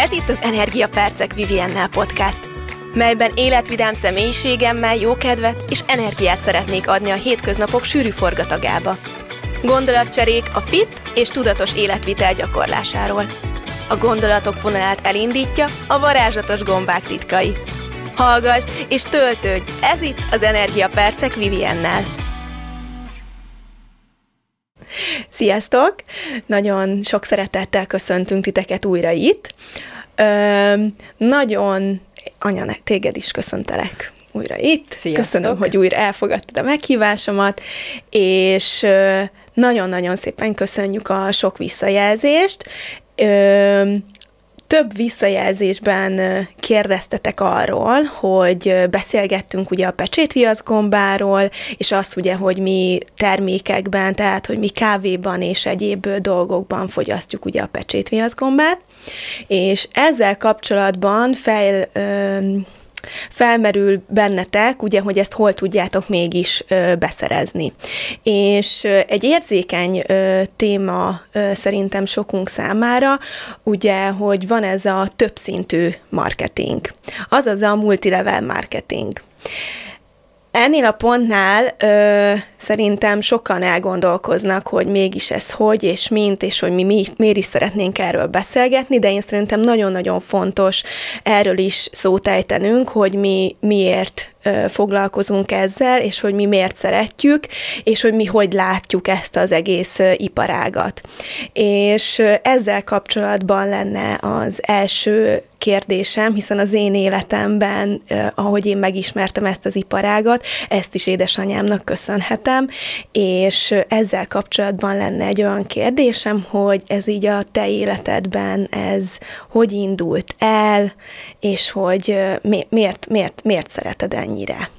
Ez itt az Energiapercek Viviennel podcast, melyben életvidám személyiségemmel jókedvet és energiát szeretnék adni a hétköznapok sűrű forgatagába. Gondolatcserék a fit és tudatos életvitel gyakorlásáról. A gondolatok vonalát elindítja a varázslatos gombák titkai. Hallgass és töltődj! Ez itt az Energiapercek Viviennel. Sziasztok! Nagyon sok szeretettel köszöntünk titeket újra itt. Ö, nagyon, anya, téged is köszöntelek újra itt. Sziasztok. Köszönöm, hogy újra elfogadtad a meghívásomat, és nagyon-nagyon szépen köszönjük a sok visszajelzést. Több visszajelzésben kérdeztetek arról, hogy beszélgettünk ugye a pecsétviasz gombáról, és azt ugye, hogy mi termékekben, tehát hogy mi kávéban és egyéb dolgokban fogyasztjuk ugye a pecsétviasz gombát, és ezzel kapcsolatban fejl, felmerül bennetek, ugye, hogy ezt hol tudjátok mégis beszerezni. És egy érzékeny téma szerintem sokunk számára, ugye, hogy van ez a többszintű marketing, azaz a multilevel marketing. Ennél a pontnál ö, szerintem sokan elgondolkoznak, hogy mégis ez hogy és mint, és hogy mi, mi miért is szeretnénk erről beszélgetni, de én szerintem nagyon-nagyon fontos erről is szót ejtenünk, hogy mi miért ö, foglalkozunk ezzel, és hogy mi miért szeretjük, és hogy mi hogy látjuk ezt az egész ö, iparágat. És ö, ezzel kapcsolatban lenne az első kérdésem, hiszen az én életemben, ahogy én megismertem ezt az iparágat, ezt is édesanyámnak köszönhetem, és ezzel kapcsolatban lenne egy olyan kérdésem, hogy ez így a te életedben, ez hogy indult el, és hogy miért, miért, miért szereted ennyire?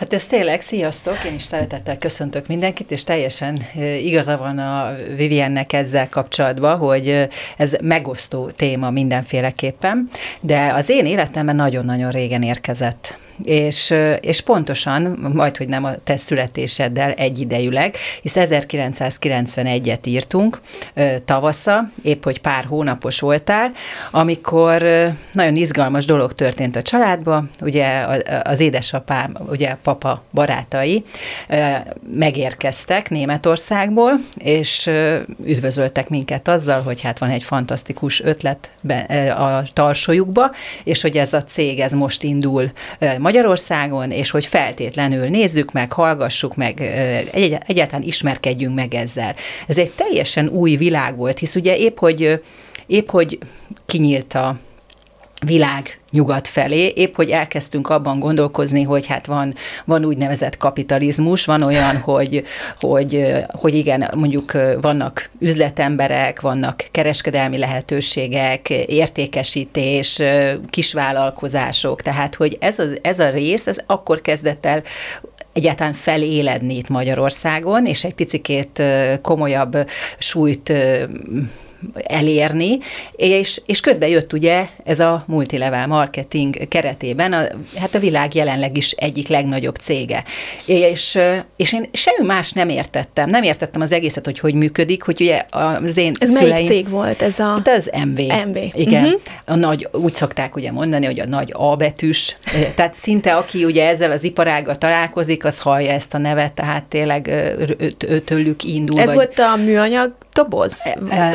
Hát ez tényleg, sziasztok, én is szeretettel köszöntök mindenkit, és teljesen igaza van a Viviennek ezzel kapcsolatban, hogy ez megosztó téma mindenféleképpen, de az én életemben nagyon-nagyon régen érkezett és, és pontosan, majd, hogy nem a te születéseddel egyidejűleg, hisz 1991-et írtunk tavasza, épp hogy pár hónapos voltál, amikor nagyon izgalmas dolog történt a családba, ugye az édesapám, ugye papa barátai megérkeztek Németországból, és üdvözöltek minket azzal, hogy hát van egy fantasztikus ötlet a tarsolyukba, és hogy ez a cég, ez most indul Magyarországon, és hogy feltétlenül nézzük meg, hallgassuk meg, egy, egyáltalán ismerkedjünk meg ezzel. Ez egy teljesen új világ volt, hisz ugye épp, hogy épp, hogy kinyílt a világ nyugat felé, épp hogy elkezdtünk abban gondolkozni, hogy hát van, van úgynevezett kapitalizmus, van olyan, hogy, hogy, hogy igen, mondjuk vannak üzletemberek, vannak kereskedelmi lehetőségek, értékesítés, kisvállalkozások, tehát hogy ez a, ez a rész, ez akkor kezdett el egyáltalán feléledni itt Magyarországon, és egy picikét komolyabb súlyt elérni, és, és közben jött ugye ez a multilevel marketing keretében, a, hát a világ jelenleg is egyik legnagyobb cége. És, és én semmi más nem értettem, nem értettem az egészet, hogy hogy működik, hogy ugye az én Ez szüleim, melyik cég volt ez a... Hát az MV. MV. Igen. Uh-huh. A nagy, úgy szokták ugye mondani, hogy a nagy A betűs, tehát szinte aki ugye ezzel az iparággal találkozik, az hallja ezt a nevet, tehát tényleg tőlük indul. Ez vagy... volt a műanyag doboz?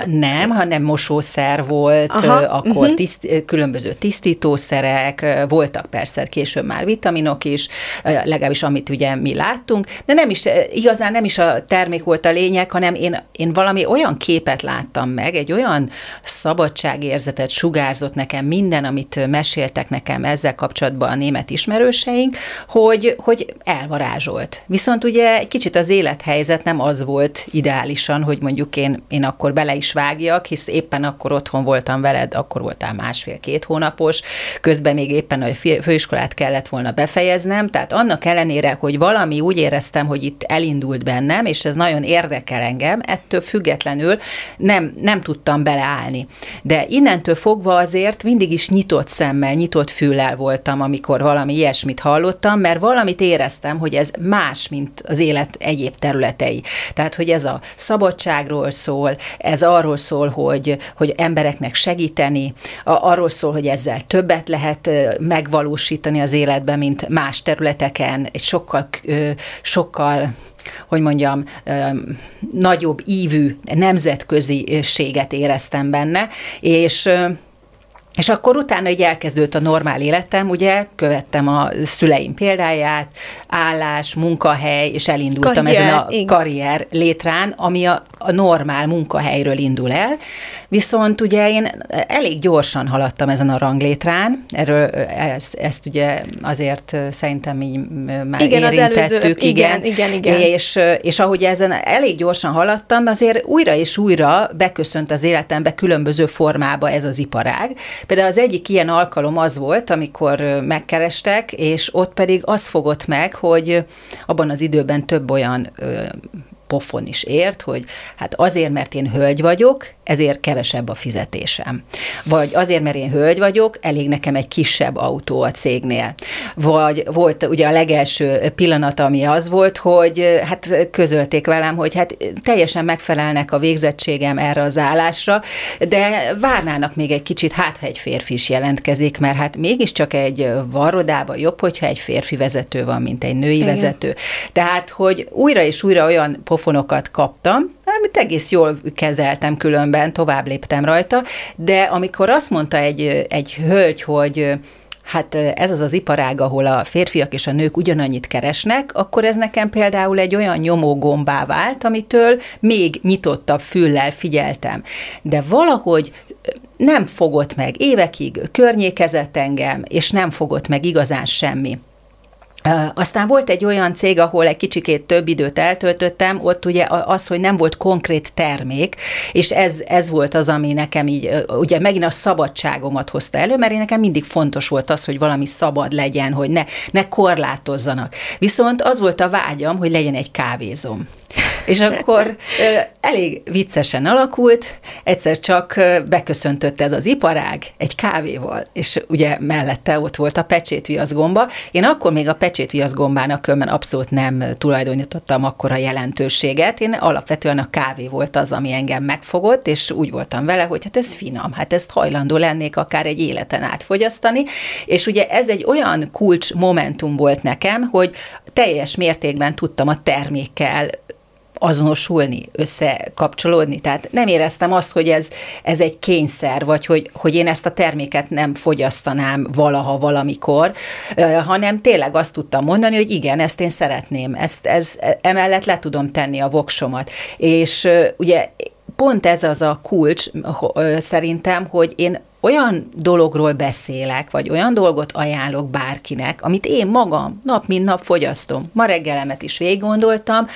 Nem, hanem mosószer volt, Aha, akkor uh-huh. tiszt, különböző tisztítószerek, voltak persze később már vitaminok is, legalábbis amit ugye mi láttunk, de nem is, igazán nem is a termék volt a lényeg, hanem én, én valami olyan képet láttam meg, egy olyan szabadságérzetet sugárzott nekem minden, amit meséltek nekem ezzel kapcsolatban a német ismerőseink, hogy, hogy elvarázsolt. Viszont ugye egy kicsit az élethelyzet nem az volt ideálisan, hogy mondjuk én én, akkor bele is vágjak, hisz éppen akkor otthon voltam veled, akkor voltál másfél-két hónapos, közben még éppen a főiskolát kellett volna befejeznem, tehát annak ellenére, hogy valami úgy éreztem, hogy itt elindult bennem, és ez nagyon érdekel engem, ettől függetlenül nem, nem tudtam beleállni. De innentől fogva azért mindig is nyitott szemmel, nyitott füllel voltam, amikor valami ilyesmit hallottam, mert valamit éreztem, hogy ez más, mint az élet egyéb területei. Tehát, hogy ez a szabadságról szól, ez arról szól, hogy, hogy embereknek segíteni, arról szól, hogy ezzel többet lehet megvalósítani az életben, mint más területeken, egy sokkal, sokkal hogy mondjam, nagyobb ívű nemzetköziséget éreztem benne, és és akkor utána így elkezdődött a normál életem, ugye, követtem a szüleim példáját, állás, munkahely, és elindultam karrier, ezen a igen. karrier létrán, ami a, a normál munkahelyről indul el. Viszont ugye én elég gyorsan haladtam ezen a ranglétrán, erről ezt, ezt ugye azért szerintem így már igen, érintettük. Az előző, igen, igen, igen. És, és ahogy ezen elég gyorsan haladtam, azért újra és újra beköszönt az életembe különböző formába ez az iparág. Például az egyik ilyen alkalom az volt, amikor megkerestek, és ott pedig az fogott meg, hogy abban az időben több olyan pofon is ért, hogy hát azért, mert én hölgy vagyok, ezért kevesebb a fizetésem. Vagy azért, mert én hölgy vagyok, elég nekem egy kisebb autó a cégnél. Vagy volt ugye a legelső pillanat, ami az volt, hogy hát közölték velem, hogy hát teljesen megfelelnek a végzettségem erre az állásra, de várnának még egy kicsit, hát ha egy férfi is jelentkezik, mert hát mégiscsak egy varrodába jobb, hogyha egy férfi vezető van, mint egy női Igen. vezető. Tehát, hogy újra és újra olyan pofonokat kaptam, amit egész jól kezeltem különben, tovább léptem rajta, de amikor azt mondta egy, egy hölgy, hogy hát ez az az iparág, ahol a férfiak és a nők ugyanannyit keresnek, akkor ez nekem például egy olyan nyomógombá vált, amitől még nyitottabb füllel figyeltem. De valahogy nem fogott meg évekig, környékezett engem, és nem fogott meg igazán semmi. Aztán volt egy olyan cég, ahol egy kicsikét több időt eltöltöttem, ott ugye az, hogy nem volt konkrét termék, és ez, ez volt az, ami nekem így, ugye megint a szabadságomat hozta elő, mert én nekem mindig fontos volt az, hogy valami szabad legyen, hogy ne, ne korlátozzanak. Viszont az volt a vágyam, hogy legyen egy kávézom. És akkor elég viccesen alakult, egyszer csak beköszöntött ez az iparág egy kávéval, és ugye mellette ott volt a pecsétviaszgomba. Én akkor még a pecsétviaszgombának különben abszolút nem tulajdonítottam akkora jelentőséget. Én alapvetően a kávé volt az, ami engem megfogott, és úgy voltam vele, hogy hát ez finom, hát ezt hajlandó lennék akár egy életen át fogyasztani. És ugye ez egy olyan kulcs momentum volt nekem, hogy teljes mértékben tudtam a termékkel azonosulni, összekapcsolódni. Tehát nem éreztem azt, hogy ez, ez egy kényszer, vagy hogy, hogy én ezt a terméket nem fogyasztanám valaha, valamikor, hanem tényleg azt tudtam mondani, hogy igen, ezt én szeretném, ezt, ez, emellett le tudom tenni a voksomat. És ugye pont ez az a kulcs szerintem, hogy én olyan dologról beszélek, vagy olyan dolgot ajánlok bárkinek, amit én magam nap mint nap fogyasztom. Ma reggelemet is végig gondoltam,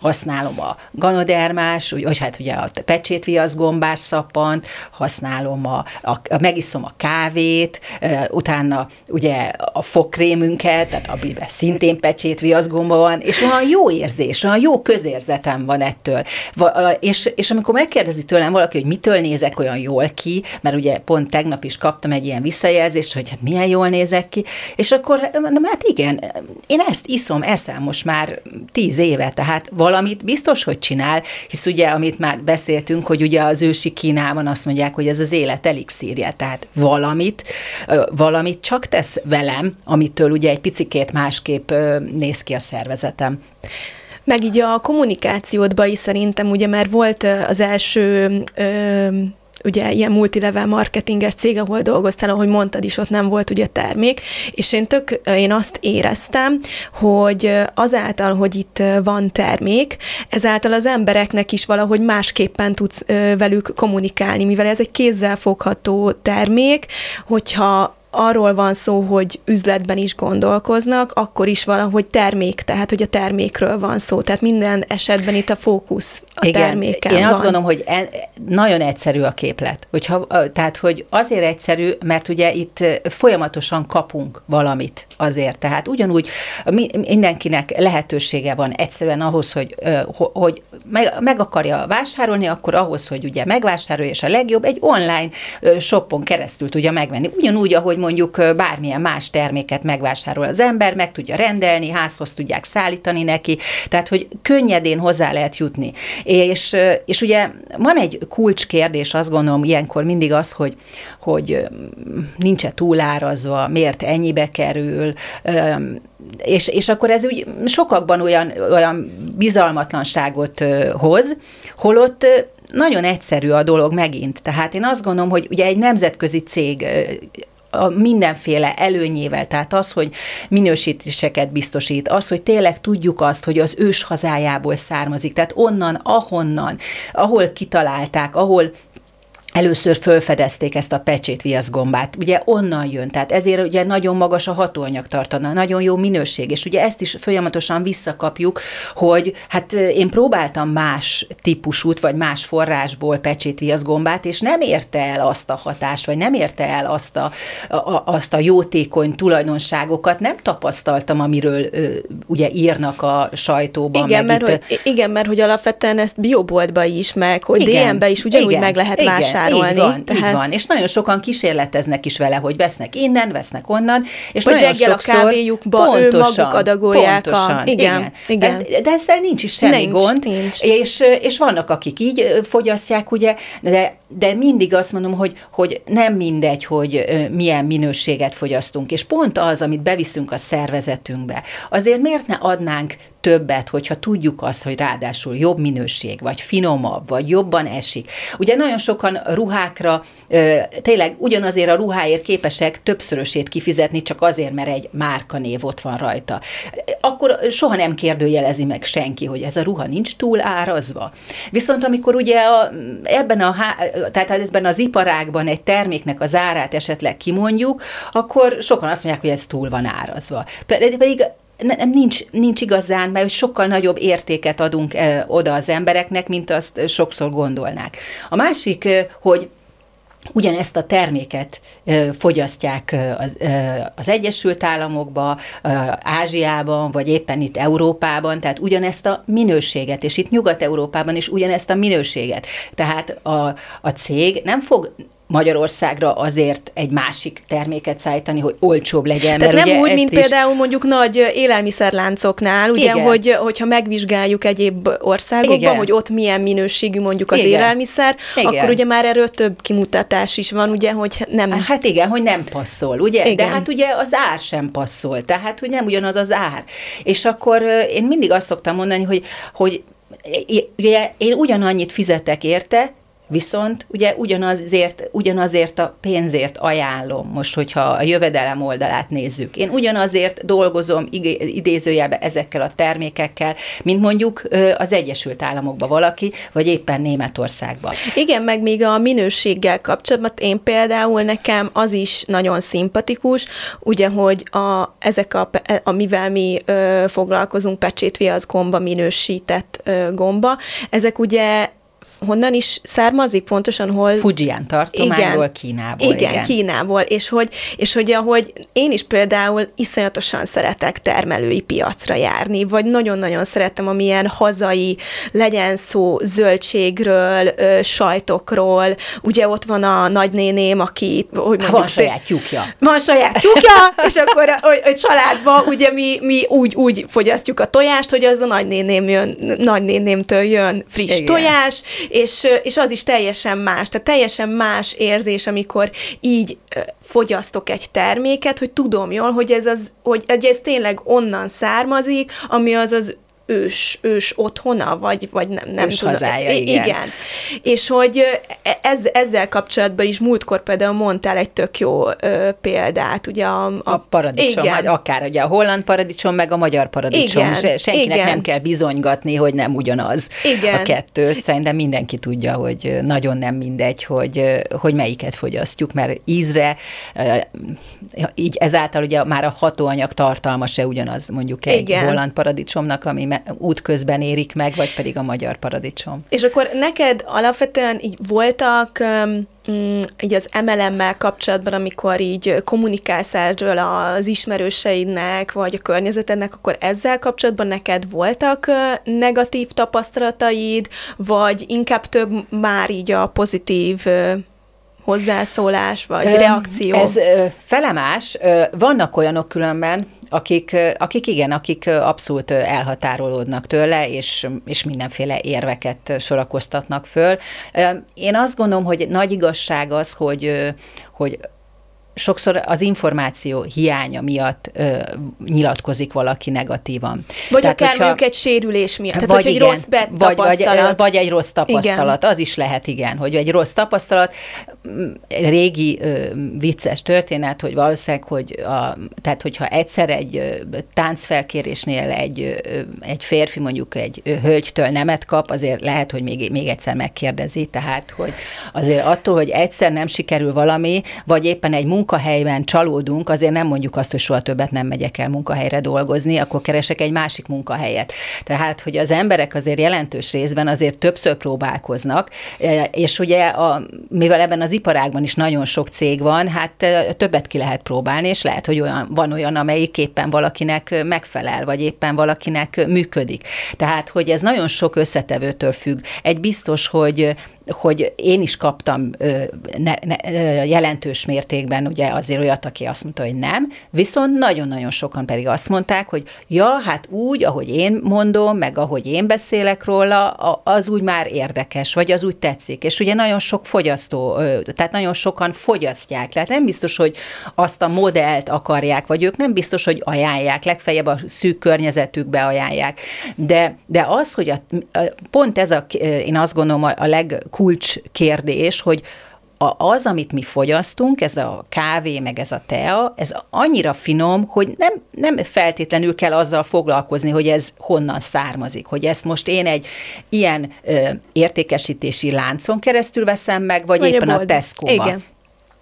használom a ganodermás, vagy hát ugye a pecsétviasz gombás szappant, használom a, a, a, megiszom a kávét, utána ugye a fogkrémünket, tehát amiben szintén pecsétviasz gomba van, és olyan jó érzés, olyan jó közérzetem van ettől. És, és amikor megkérdezi tőlem valaki, hogy mitől nézek olyan jól ki, mert ugye pont tegnap is kaptam egy ilyen visszajelzést, hogy hát milyen jól nézek ki, és akkor mondom, hát igen, én ezt iszom, eszem most már tíz éve, tehát valamit biztos, hogy csinál, hisz ugye, amit már beszéltünk, hogy ugye az ősi Kínában azt mondják, hogy ez az élet elixírja, tehát valamit, valamit csak tesz velem, amitől ugye egy picikét másképp néz ki a szervezetem. Meg így a kommunikációdban is szerintem ugye már volt az első ugye ilyen multilevel marketinges cég, ahol dolgoztál, ahogy mondtad is, ott nem volt ugye termék, és én tök, én azt éreztem, hogy azáltal, hogy itt van termék, ezáltal az embereknek is valahogy másképpen tudsz velük kommunikálni, mivel ez egy kézzel fogható termék, hogyha arról van szó, hogy üzletben is gondolkoznak, akkor is valahogy termék, tehát hogy a termékről van szó. Tehát minden esetben itt a fókusz a Igen, terméken Én van. azt gondolom, hogy en, nagyon egyszerű a képlet. Hogyha, tehát, hogy azért egyszerű, mert ugye itt folyamatosan kapunk valamit azért. Tehát ugyanúgy mindenkinek lehetősége van egyszerűen ahhoz, hogy, hogy meg, meg akarja vásárolni, akkor ahhoz, hogy ugye megvásárolja, és a legjobb egy online shopon keresztül tudja megvenni. Ugyanúgy, ahogy hogy mondjuk bármilyen más terméket megvásárol az ember, meg tudja rendelni, házhoz tudják szállítani neki, tehát hogy könnyedén hozzá lehet jutni. És, és ugye van egy kulcskérdés, azt gondolom ilyenkor mindig az, hogy, hogy nincs-e túlárazva, miért ennyibe kerül, és, és akkor ez úgy sokakban olyan, olyan bizalmatlanságot hoz, holott nagyon egyszerű a dolog megint. Tehát én azt gondolom, hogy ugye egy nemzetközi cég a mindenféle előnyével, tehát az, hogy minősítéseket biztosít, az, hogy tényleg tudjuk azt, hogy az ős hazájából származik, tehát onnan, ahonnan, ahol kitalálták, ahol először fölfedezték ezt a pecsét gombát. Ugye onnan jön, tehát ezért ugye nagyon magas a hatóanyag tartana, nagyon jó minőség, és ugye ezt is folyamatosan visszakapjuk, hogy hát én próbáltam más típusút, vagy más forrásból pecsét gombát, és nem érte el azt a hatást, vagy nem érte el azt a, a, azt a jótékony tulajdonságokat, nem tapasztaltam, amiről ö, ugye írnak a sajtóban. Igen, mert, itt, hogy, igen, mert hogy alapvetően ezt bioboltba is, meg hogy DM-be is ugyanúgy igen, meg lehet igen, vásárolni vásárolni. Így van, tehát... így van, és nagyon sokan kísérleteznek is vele, hogy vesznek innen, vesznek onnan, és Vagy nagyon reggel sokszor, a kávéjukba pontosan, ő maguk adagolják. Pontosan, a... igen, igen. igen. De ezzel nincs is semmi nincs, gond, nincs. És, és vannak, akik így fogyasztják, ugye, de de mindig azt mondom, hogy, hogy nem mindegy, hogy milyen minőséget fogyasztunk, és pont az, amit beviszünk a szervezetünkbe, azért miért ne adnánk többet, hogyha tudjuk azt, hogy ráadásul jobb minőség, vagy finomabb, vagy jobban esik. Ugye nagyon sokan ruhákra tényleg ugyanazért a ruháért képesek többszörösét kifizetni, csak azért, mert egy márkanév ott van rajta. Akkor soha nem kérdőjelezi meg senki, hogy ez a ruha nincs túl árazva. Viszont amikor ugye a, ebben a tehát ebben az iparágban egy terméknek az árát esetleg kimondjuk, akkor sokan azt mondják, hogy ez túl van árazva. Pedig nem, nincs, nincs igazán, mert sokkal nagyobb értéket adunk oda az embereknek, mint azt sokszor gondolnák. A másik, hogy ugyanezt a terméket fogyasztják az, az Egyesült Államokba, Ázsiában, vagy éppen itt Európában, tehát ugyanezt a minőséget, és itt Nyugat-Európában is ugyanezt a minőséget. Tehát a, a cég nem fog Magyarországra azért egy másik terméket szállítani, hogy olcsóbb legyen. Tehát mert nem úgy, mint is... például mondjuk nagy élelmiszerláncoknál, ugye, Igen. hogy, hogyha megvizsgáljuk egyéb országokban, Igen. hogy ott milyen minőségű mondjuk az igen. élelmiszer, igen. akkor ugye már erről több kimutatás is van, ugye, hogy nem... Hát igen, hogy nem passzol, ugye? Igen. De hát ugye az ár sem passzol, tehát hogy nem ugyanaz az ár. És akkor én mindig azt szoktam mondani, hogy, hogy ugye én ugyanannyit fizetek érte, Viszont ugye ugyanazért, ugyanazért a pénzért ajánlom, most, hogyha a jövedelem oldalát nézzük. Én ugyanazért dolgozom idézőjelbe ezekkel a termékekkel, mint mondjuk az Egyesült Államokban valaki, vagy éppen Németországban. Igen, meg még a minőséggel kapcsolatban én például nekem az is nagyon szimpatikus, ugye, hogy a, ezek a, amivel mi ö, foglalkozunk, pecsétviasz gomba, minősített ö, gomba, ezek ugye honnan is származik, pontosan hol? Fujian tartományból, igen, Kínából. Igen, igen, Kínából, és hogy, és hogy ahogy én is például iszonyatosan szeretek termelői piacra járni, vagy nagyon-nagyon szeretem, amilyen hazai, legyen szó zöldségről, sajtokról, ugye ott van a nagynéném, aki... Hogy van saját tyúkja. Van saját tyúkja, és akkor a, a, a családban ugye mi, mi úgy, úgy fogyasztjuk a tojást, hogy az a nagynéném jön, nagynénémtől jön friss Igen. tojás, és, és az is teljesen más, tehát teljesen más érzés, amikor így fogyasztok egy terméket, hogy tudom jól, hogy ez, az, hogy ez tényleg onnan származik, ami az az ős, ős otthona, vagy, vagy nem, nem ős tudom. hazája, igen. igen. És hogy e, ez, ezzel kapcsolatban is múltkor például mondtál egy tök jó ö, példát, ugye a... A, a paradicsom, igen. vagy akár ugye a holland paradicsom, meg a magyar paradicsom. Igen. Senkinek igen. nem kell bizonygatni, hogy nem ugyanaz igen. a kettő. Szerintem mindenki tudja, hogy nagyon nem mindegy, hogy, hogy melyiket fogyasztjuk, mert ízre, így ezáltal ugye már a hatóanyag tartalma se ugyanaz mondjuk egy igen. holland paradicsomnak, ami útközben érik meg, vagy pedig a magyar paradicsom. És akkor neked alapvetően így voltak mm, így az MLM-mel kapcsolatban, amikor így kommunikálsz erről az ismerőseidnek, vagy a környezetednek, akkor ezzel kapcsolatban neked voltak negatív tapasztalataid, vagy inkább több már így a pozitív hozzászólás, vagy ö, reakció? Ez felemás. Vannak olyanok különben, akik, akik igen, akik abszolút elhatárolódnak tőle, és, és mindenféle érveket sorakoztatnak föl. Én azt gondolom, hogy nagy igazság az, hogy, hogy sokszor az információ hiánya miatt ö, nyilatkozik valaki negatívan. Vagy Tehát, akár hogyha, mondjuk egy sérülés miatt, tehát vagy egy igen, rossz vagy, vagy, vagy egy rossz tapasztalat, igen. az is lehet igen, hogy egy rossz tapasztalat, régi ö, vicces történet, hogy valószínűleg, hogy a, tehát hogyha egyszer egy ö, táncfelkérésnél egy, egy férfi mondjuk egy ö, hölgytől nemet kap, azért lehet, hogy még, még egyszer megkérdezi, tehát hogy azért attól, hogy egyszer nem sikerül valami, vagy éppen egy munka munkahelyben csalódunk, azért nem mondjuk azt, hogy soha többet nem megyek el munkahelyre dolgozni, akkor keresek egy másik munkahelyet. Tehát, hogy az emberek azért jelentős részben azért többször próbálkoznak, és ugye, a, mivel ebben az iparágban is nagyon sok cég van, hát többet ki lehet próbálni, és lehet, hogy olyan, van olyan, amelyik éppen valakinek megfelel, vagy éppen valakinek működik. Tehát, hogy ez nagyon sok összetevőtől függ. Egy biztos, hogy hogy én is kaptam ne, ne, jelentős mértékben ugye azért olyat, aki azt mondta, hogy nem, viszont nagyon-nagyon sokan pedig azt mondták, hogy ja, hát úgy, ahogy én mondom, meg ahogy én beszélek róla, az úgy már érdekes, vagy az úgy tetszik. És ugye nagyon sok fogyasztó, tehát nagyon sokan fogyasztják, tehát nem biztos, hogy azt a modellt akarják, vagy ők nem biztos, hogy ajánlják, legfeljebb a szűk környezetükbe ajánlják. De, de az, hogy a, pont ez a, én azt gondolom a leg kulcs kérdés, hogy az, amit mi fogyasztunk, ez a kávé, meg ez a tea, ez annyira finom, hogy nem, nem feltétlenül kell azzal foglalkozni, hogy ez honnan származik, hogy ezt most én egy ilyen ö, értékesítési láncon keresztül veszem meg, vagy, vagy éppen a, a Tesco-ba. Igen.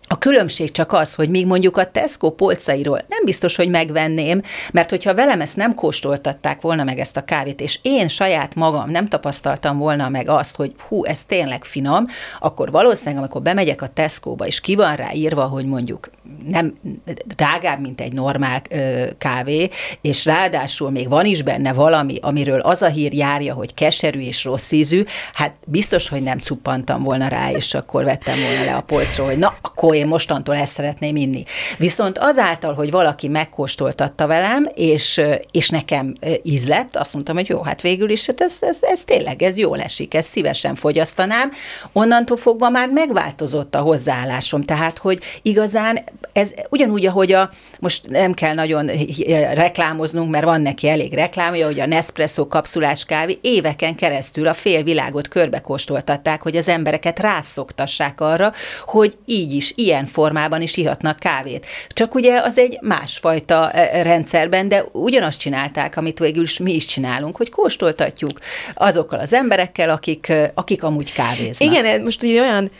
A különbség csak az, hogy még mondjuk a Tesco polcairól nem biztos, hogy megvenném, mert hogyha velem ezt nem kóstoltatták volna meg ezt a kávét, és én saját magam nem tapasztaltam volna meg azt, hogy hú, ez tényleg finom, akkor valószínűleg, amikor bemegyek a Tesco-ba, és ki van rá írva, hogy mondjuk nem drágább, mint egy normál ö, kávé, és ráadásul még van is benne valami, amiről az a hír járja, hogy keserű és rossz ízű, hát biztos, hogy nem cuppantam volna rá, és akkor vettem volna le a polcról, hogy na, akkor én mostantól ezt szeretném inni. Viszont azáltal, hogy valaki megkóstoltatta velem, és, és nekem ízlett, azt mondtam, hogy jó, hát végül is hát ez, ez, ez tényleg, ez jól esik, ez szívesen fogyasztanám. Onnantól fogva már megváltozott a hozzáállásom, tehát, hogy igazán ez ugyanúgy, ahogy a, most nem kell nagyon reklámoznunk, mert van neki elég reklámja, hogy a Nespresso kapszulás kávé éveken keresztül a fél világot körbekóstoltatták, hogy az embereket rászoktassák arra, hogy így is, ilyen formában is ihatnak kávét. Csak ugye az egy másfajta e, rendszerben, de ugyanazt csinálták, amit végül is mi is csinálunk, hogy kóstoltatjuk azokkal az emberekkel, akik, akik amúgy kávéznak. Igen, most ugye olyan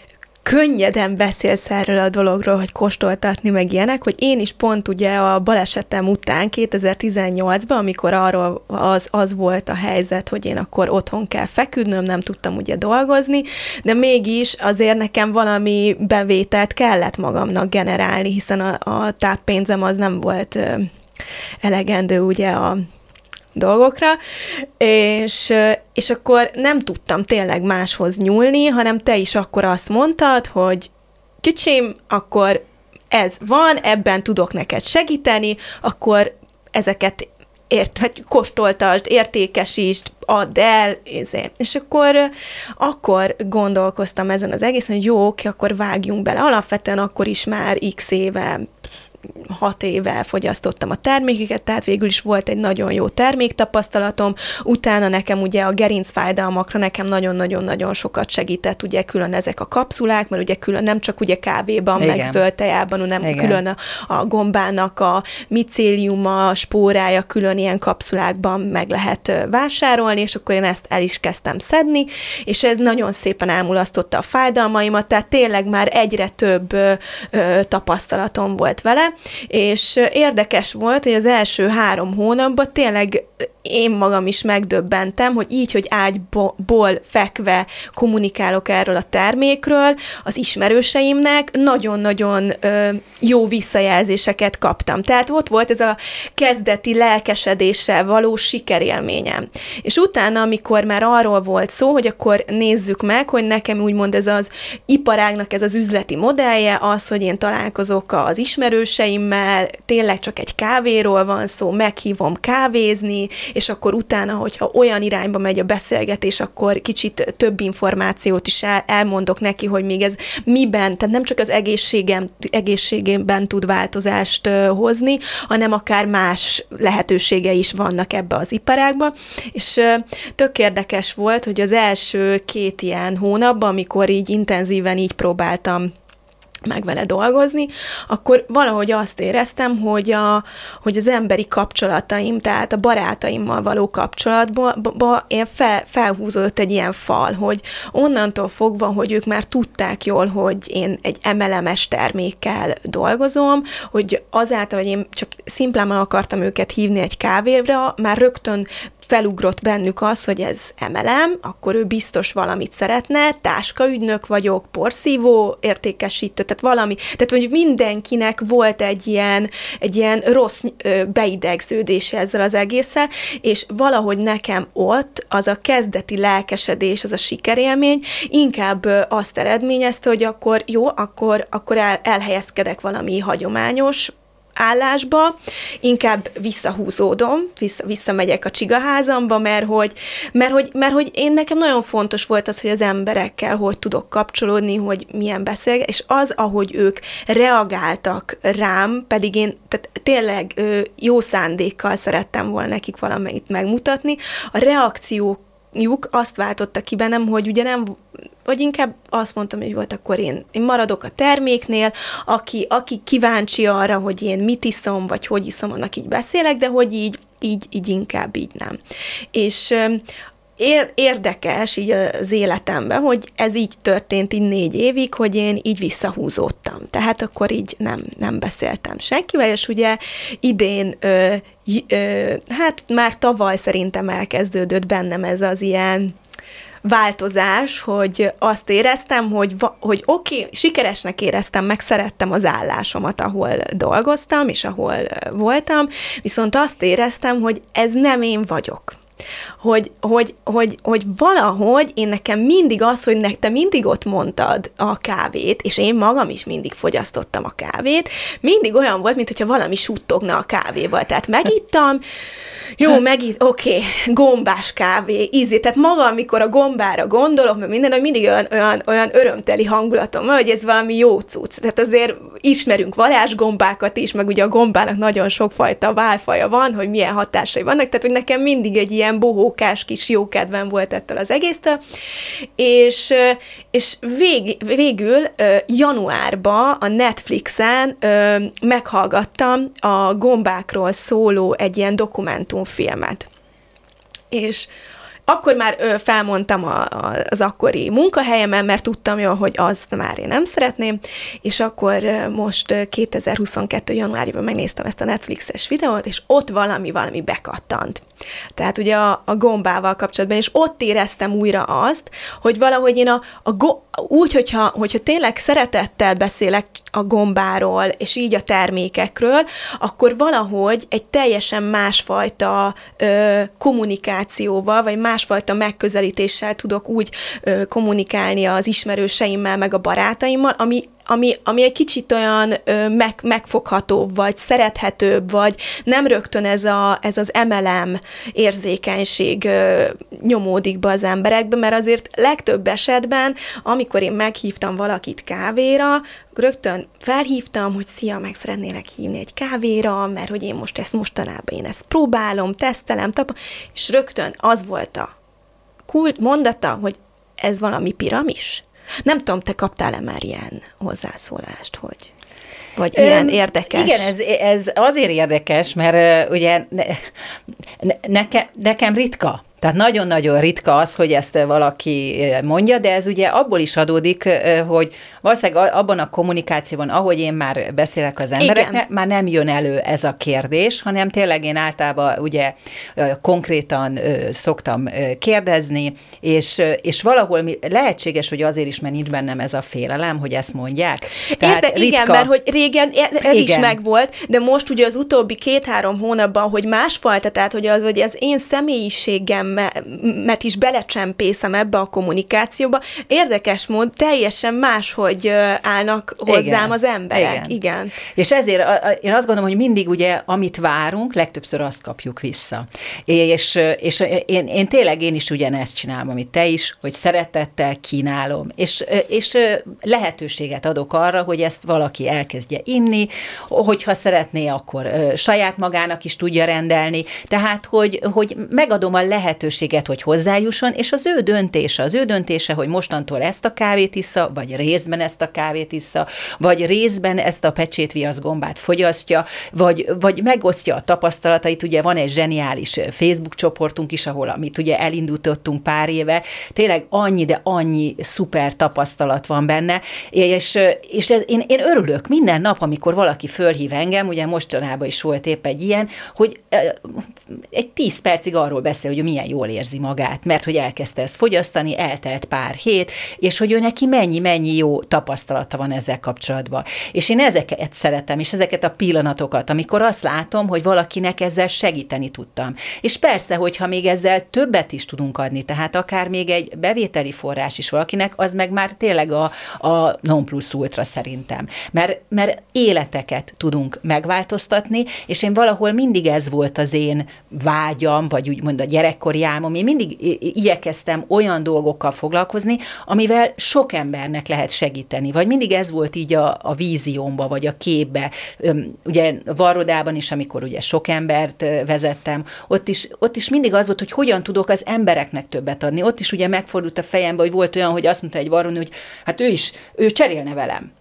könnyeden beszélsz erről a dologról, hogy kóstoltatni meg ilyenek, hogy én is pont ugye a balesetem után 2018-ban, amikor arról az, az volt a helyzet, hogy én akkor otthon kell feküdnöm, nem tudtam ugye dolgozni, de mégis azért nekem valami bevételt kellett magamnak generálni, hiszen a, a táppénzem az nem volt elegendő ugye a dolgokra, és, és akkor nem tudtam tényleg máshoz nyúlni, hanem te is akkor azt mondtad, hogy kicsim, akkor ez van, ebben tudok neked segíteni, akkor ezeket ért, vagy kóstoltasd, értékesítsd, add el, ezért. és akkor, akkor gondolkoztam ezen az egészen, hogy jó, oké, akkor vágjunk bele. Alapvetően akkor is már x éve hat éve fogyasztottam a termékeket, tehát végül is volt egy nagyon jó terméktapasztalatom. Utána nekem ugye a gerincfájdalmakra nekem nagyon-nagyon-nagyon sokat segített ugye külön ezek a kapszulák, mert ugye külön nem csak ugye kávéban, Igen. meg zöld tejában, hanem Igen. külön a, a gombának a micéliuma, spórája külön ilyen kapszulákban meg lehet vásárolni, és akkor én ezt el is kezdtem szedni, és ez nagyon szépen elmulasztotta a fájdalmaimat, tehát tényleg már egyre több ö, ö, tapasztalatom volt vele, és érdekes volt, hogy az első három hónapban tényleg én magam is megdöbbentem, hogy így, hogy ágyból fekve kommunikálok erről a termékről, az ismerőseimnek nagyon-nagyon ö, jó visszajelzéseket kaptam. Tehát ott volt ez a kezdeti lelkesedéssel való sikerélményem. És utána, amikor már arról volt szó, hogy akkor nézzük meg, hogy nekem úgymond ez az iparágnak ez az üzleti modellje, az, hogy én találkozok az ismerőseimmel, tényleg csak egy kávéról van szó, meghívom kávézni, és akkor utána, hogyha olyan irányba megy a beszélgetés, akkor kicsit több információt is el, elmondok neki, hogy még ez miben, tehát nem csak az egészségem, egészségében tud változást hozni, hanem akár más lehetősége is vannak ebbe az iparágba, és tök érdekes volt, hogy az első két ilyen hónapban, amikor így intenzíven így próbáltam meg vele dolgozni, akkor valahogy azt éreztem, hogy, a, hogy az emberi kapcsolataim, tehát a barátaimmal való kapcsolatban én fel, felhúzódott egy ilyen fal, hogy onnantól fogva, hogy ők már tudták jól, hogy én egy emelemes termékkel dolgozom, hogy azáltal, hogy én csak szimplán akartam őket hívni egy kávéra, már rögtön felugrott bennük az, hogy ez emelem, akkor ő biztos valamit szeretne, táskaügynök vagyok, porszívó értékesítő, tehát valami, tehát mondjuk mindenkinek volt egy ilyen, egy ilyen rossz beidegződése ezzel az egésszel, és valahogy nekem ott az a kezdeti lelkesedés, az a sikerélmény inkább azt eredményezte, hogy akkor jó, akkor, akkor el, elhelyezkedek valami hagyományos állásba, inkább visszahúzódom, vissza, visszamegyek a csigaházamba, mert hogy, mert, hogy, mert hogy én nekem nagyon fontos volt az, hogy az emberekkel hogy tudok kapcsolódni, hogy milyen beszélge, és az, ahogy ők reagáltak rám, pedig én tehát tényleg jó szándékkal szerettem volna nekik valamit megmutatni, a reakciók azt váltotta ki bennem, hogy ugye nem vagy inkább azt mondtam, hogy volt akkor én, én maradok a terméknél, aki, aki kíváncsi arra, hogy én mit iszom, vagy hogy iszom, annak így beszélek, de hogy így, így, így inkább így nem. És ér, érdekes így az életemben, hogy ez így történt így négy évig, hogy én így visszahúzódtam. Tehát akkor így nem, nem beszéltem senkivel, és ugye idén ö, ö, hát már tavaly szerintem elkezdődött bennem ez az ilyen változás, hogy azt éreztem, hogy, hogy oké, okay, sikeresnek éreztem, meg szerettem az állásomat, ahol dolgoztam, és ahol voltam, viszont azt éreztem, hogy ez nem én vagyok hogy, hogy, hogy, hogy valahogy én nekem mindig az, hogy ne, mindig ott mondtad a kávét, és én magam is mindig fogyasztottam a kávét, mindig olyan volt, mintha valami suttogna a kávéval. Tehát megittam, jó, megít, oké, okay, gombás kávé, ízé. Tehát maga, amikor a gombára gondolok, mert minden, mindig olyan, olyan, olyan örömteli hangulatom hogy ez valami jó cucc. Tehát azért ismerünk varázsgombákat is, meg ugye a gombának nagyon sokfajta válfaja van, hogy milyen hatásai vannak, tehát hogy nekem mindig egy ilyen bohókás kis jókedvem volt ettől az egésztől, és, és vég, végül januárban a Netflixen meghallgattam a gombákról szóló egy ilyen dokumentumfilmet. És akkor már ö, felmondtam a, a, az akkori munkahelyemen, mert tudtam jól, hogy azt már én nem szeretném, és akkor ö, most 2022. januárjában megnéztem ezt a Netflixes videót, és ott valami, valami bekattant. Tehát ugye a, a gombával kapcsolatban, és ott éreztem újra azt, hogy valahogy én a, a go, úgy, hogyha, hogyha tényleg szeretettel beszélek a gombáról, és így a termékekről, akkor valahogy egy teljesen másfajta ö, kommunikációval, vagy másfajta megközelítéssel tudok úgy ö, kommunikálni az ismerőseimmel, meg a barátaimmal, ami ami, ami egy kicsit olyan ö, meg, megfoghatóbb, vagy szerethetőbb, vagy nem rögtön ez, a, ez az MLM érzékenység nyomódik be az emberekbe, mert azért legtöbb esetben, amikor én meghívtam valakit kávéra, rögtön felhívtam, hogy szia, meg szeretnélek hívni egy kávéra, mert hogy én most ezt mostanában én ezt próbálom, tesztelem, tap, és rögtön az volt a kult mondata, hogy ez valami piramis. Nem tudom, te kaptál-e már ilyen hozzászólást, hogy vagy ilyen érdekes. Igen, ez, ez azért érdekes, mert uh, ugye ne, ne, nekem, nekem ritka Tehát nagyon-nagyon ritka az, hogy ezt valaki mondja, de ez ugye abból is adódik, hogy valószínűleg abban a kommunikációban, ahogy én már beszélek az embereknek, már nem jön elő ez a kérdés, hanem tényleg én általában ugye konkrétan szoktam kérdezni, és, és valahol lehetséges, hogy azért is, mert nincs bennem ez a félelem, hogy ezt mondják. Tehát Érde, ritka... Igen, mert hogy régen ez, ez igen. is megvolt, de most ugye az utóbbi két-három hónapban, hogy másfajta, tehát hogy az, hogy az én személyiségemet is belecsempészem ebbe a kommunikációba, érdekes mód teljesen máshogy állnak hozzám igen. az emberek. Igen. igen. És ezért én azt gondolom, hogy mindig ugye, amit várunk, legtöbbször azt kapjuk vissza. És, és én, én tényleg én is ugyanezt csinálom, amit te is, hogy szeretettel kínálom, és, és lehetőséget adok arra, hogy ezt valaki elkezdje inni, hogyha szeretné, akkor saját magának is tudja rendelni, tehát, hogy, hogy megadom a lehetőséget, hogy hozzájusson, és az ő döntése, az ő döntése, hogy mostantól ezt a kávét issza, vagy részben ezt a kávét issza, vagy részben ezt a pecsétviasz gombát fogyasztja, vagy, vagy megosztja a tapasztalatait, ugye van egy zseniális Facebook csoportunk is, ahol amit ugye elindítottunk pár éve, tényleg annyi, de annyi szuper tapasztalat van benne, és, és ez, én, én örülök minden nap, amikor valaki fölhív engem, ugye mostanában is volt épp egy ilyen, hogy egy tíz percig arról beszél, hogy milyen jól érzi magát, mert hogy elkezdte ezt fogyasztani, eltelt pár hét, és hogy ő neki mennyi-mennyi jó tapasztalata van ezzel kapcsolatban. És én ezeket szeretem, és ezeket a pillanatokat, amikor azt látom, hogy valakinek ezzel segíteni tudtam. És persze, hogyha még ezzel többet is tudunk adni, tehát akár még egy bevételi forrás is valakinek, az meg már tényleg a, a non plus ultra szerintem. Mert, mert életeket tudunk megváltoztatni, és én valahol mindig ez volt az én vágyam, vagy úgymond a gyerekkori álmom, én mindig igyekeztem olyan dolgokkal foglalkozni, amivel sok embernek lehet segíteni, vagy mindig ez volt így a, a víziómba, vagy a képbe. Ugye Varrodában is, amikor ugye sok embert vezettem, ott is, ott is mindig az volt, hogy hogyan tudok az embereknek többet adni. Ott is ugye megfordult a fejembe, hogy volt olyan, hogy azt mondta egy varroni, hogy hát ő is, ő cserélne velem.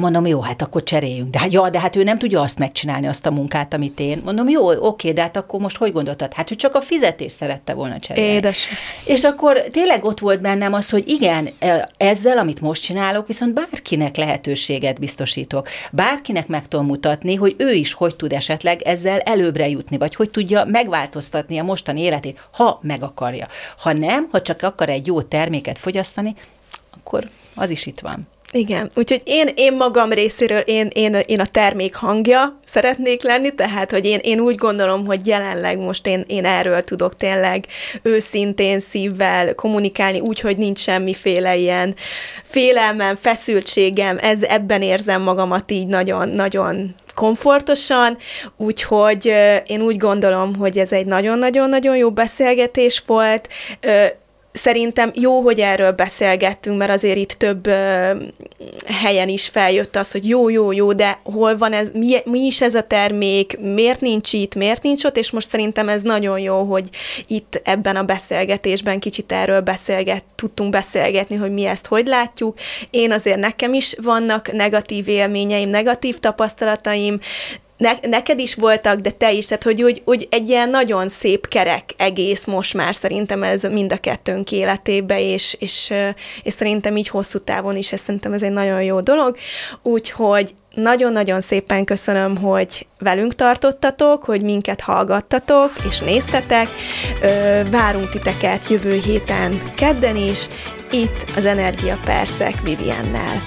Mondom, jó, hát akkor cseréljünk. De hát, ja, de hát ő nem tudja azt megcsinálni, azt a munkát, amit én. Mondom, jó, oké, de hát akkor most hogy gondoltad? Hát ő csak a fizetés szerette volna cserélni. Édes. És akkor tényleg ott volt bennem az, hogy igen, e, ezzel, amit most csinálok, viszont bárkinek lehetőséget biztosítok. Bárkinek meg tudom mutatni, hogy ő is hogy tud esetleg ezzel előbbre jutni, vagy hogy tudja megváltoztatni a mostani életét, ha meg akarja. Ha nem, ha csak akar egy jó terméket fogyasztani, akkor az is itt van. Igen, úgyhogy én, én magam részéről én, én, én a termék hangja szeretnék lenni, tehát, hogy én, én úgy gondolom, hogy jelenleg most én, én erről tudok tényleg őszintén szívvel kommunikálni, úgy, hogy nincs semmiféle ilyen félelmem, feszültségem, ez, ebben érzem magamat így nagyon-nagyon komfortosan, úgyhogy én úgy gondolom, hogy ez egy nagyon-nagyon-nagyon jó beszélgetés volt, Szerintem jó, hogy erről beszélgettünk, mert azért itt több ö, helyen is feljött az, hogy jó, jó, jó, de hol van ez, mi, mi is ez a termék, miért nincs itt, miért nincs ott, és most szerintem ez nagyon jó, hogy itt ebben a beszélgetésben kicsit erről beszélget, tudtunk beszélgetni, hogy mi ezt hogy látjuk. Én azért nekem is vannak negatív élményeim, negatív tapasztalataim, ne, neked is voltak, de te is, tehát hogy úgy, úgy egy ilyen nagyon szép kerek egész most már szerintem ez mind a kettőnk életébe, és, és, és szerintem így hosszú távon is, ez szerintem ez egy nagyon jó dolog, úgyhogy nagyon-nagyon szépen köszönöm, hogy velünk tartottatok, hogy minket hallgattatok és néztetek. Várunk titeket jövő héten kedden is, itt az Energiapercek Viviennel.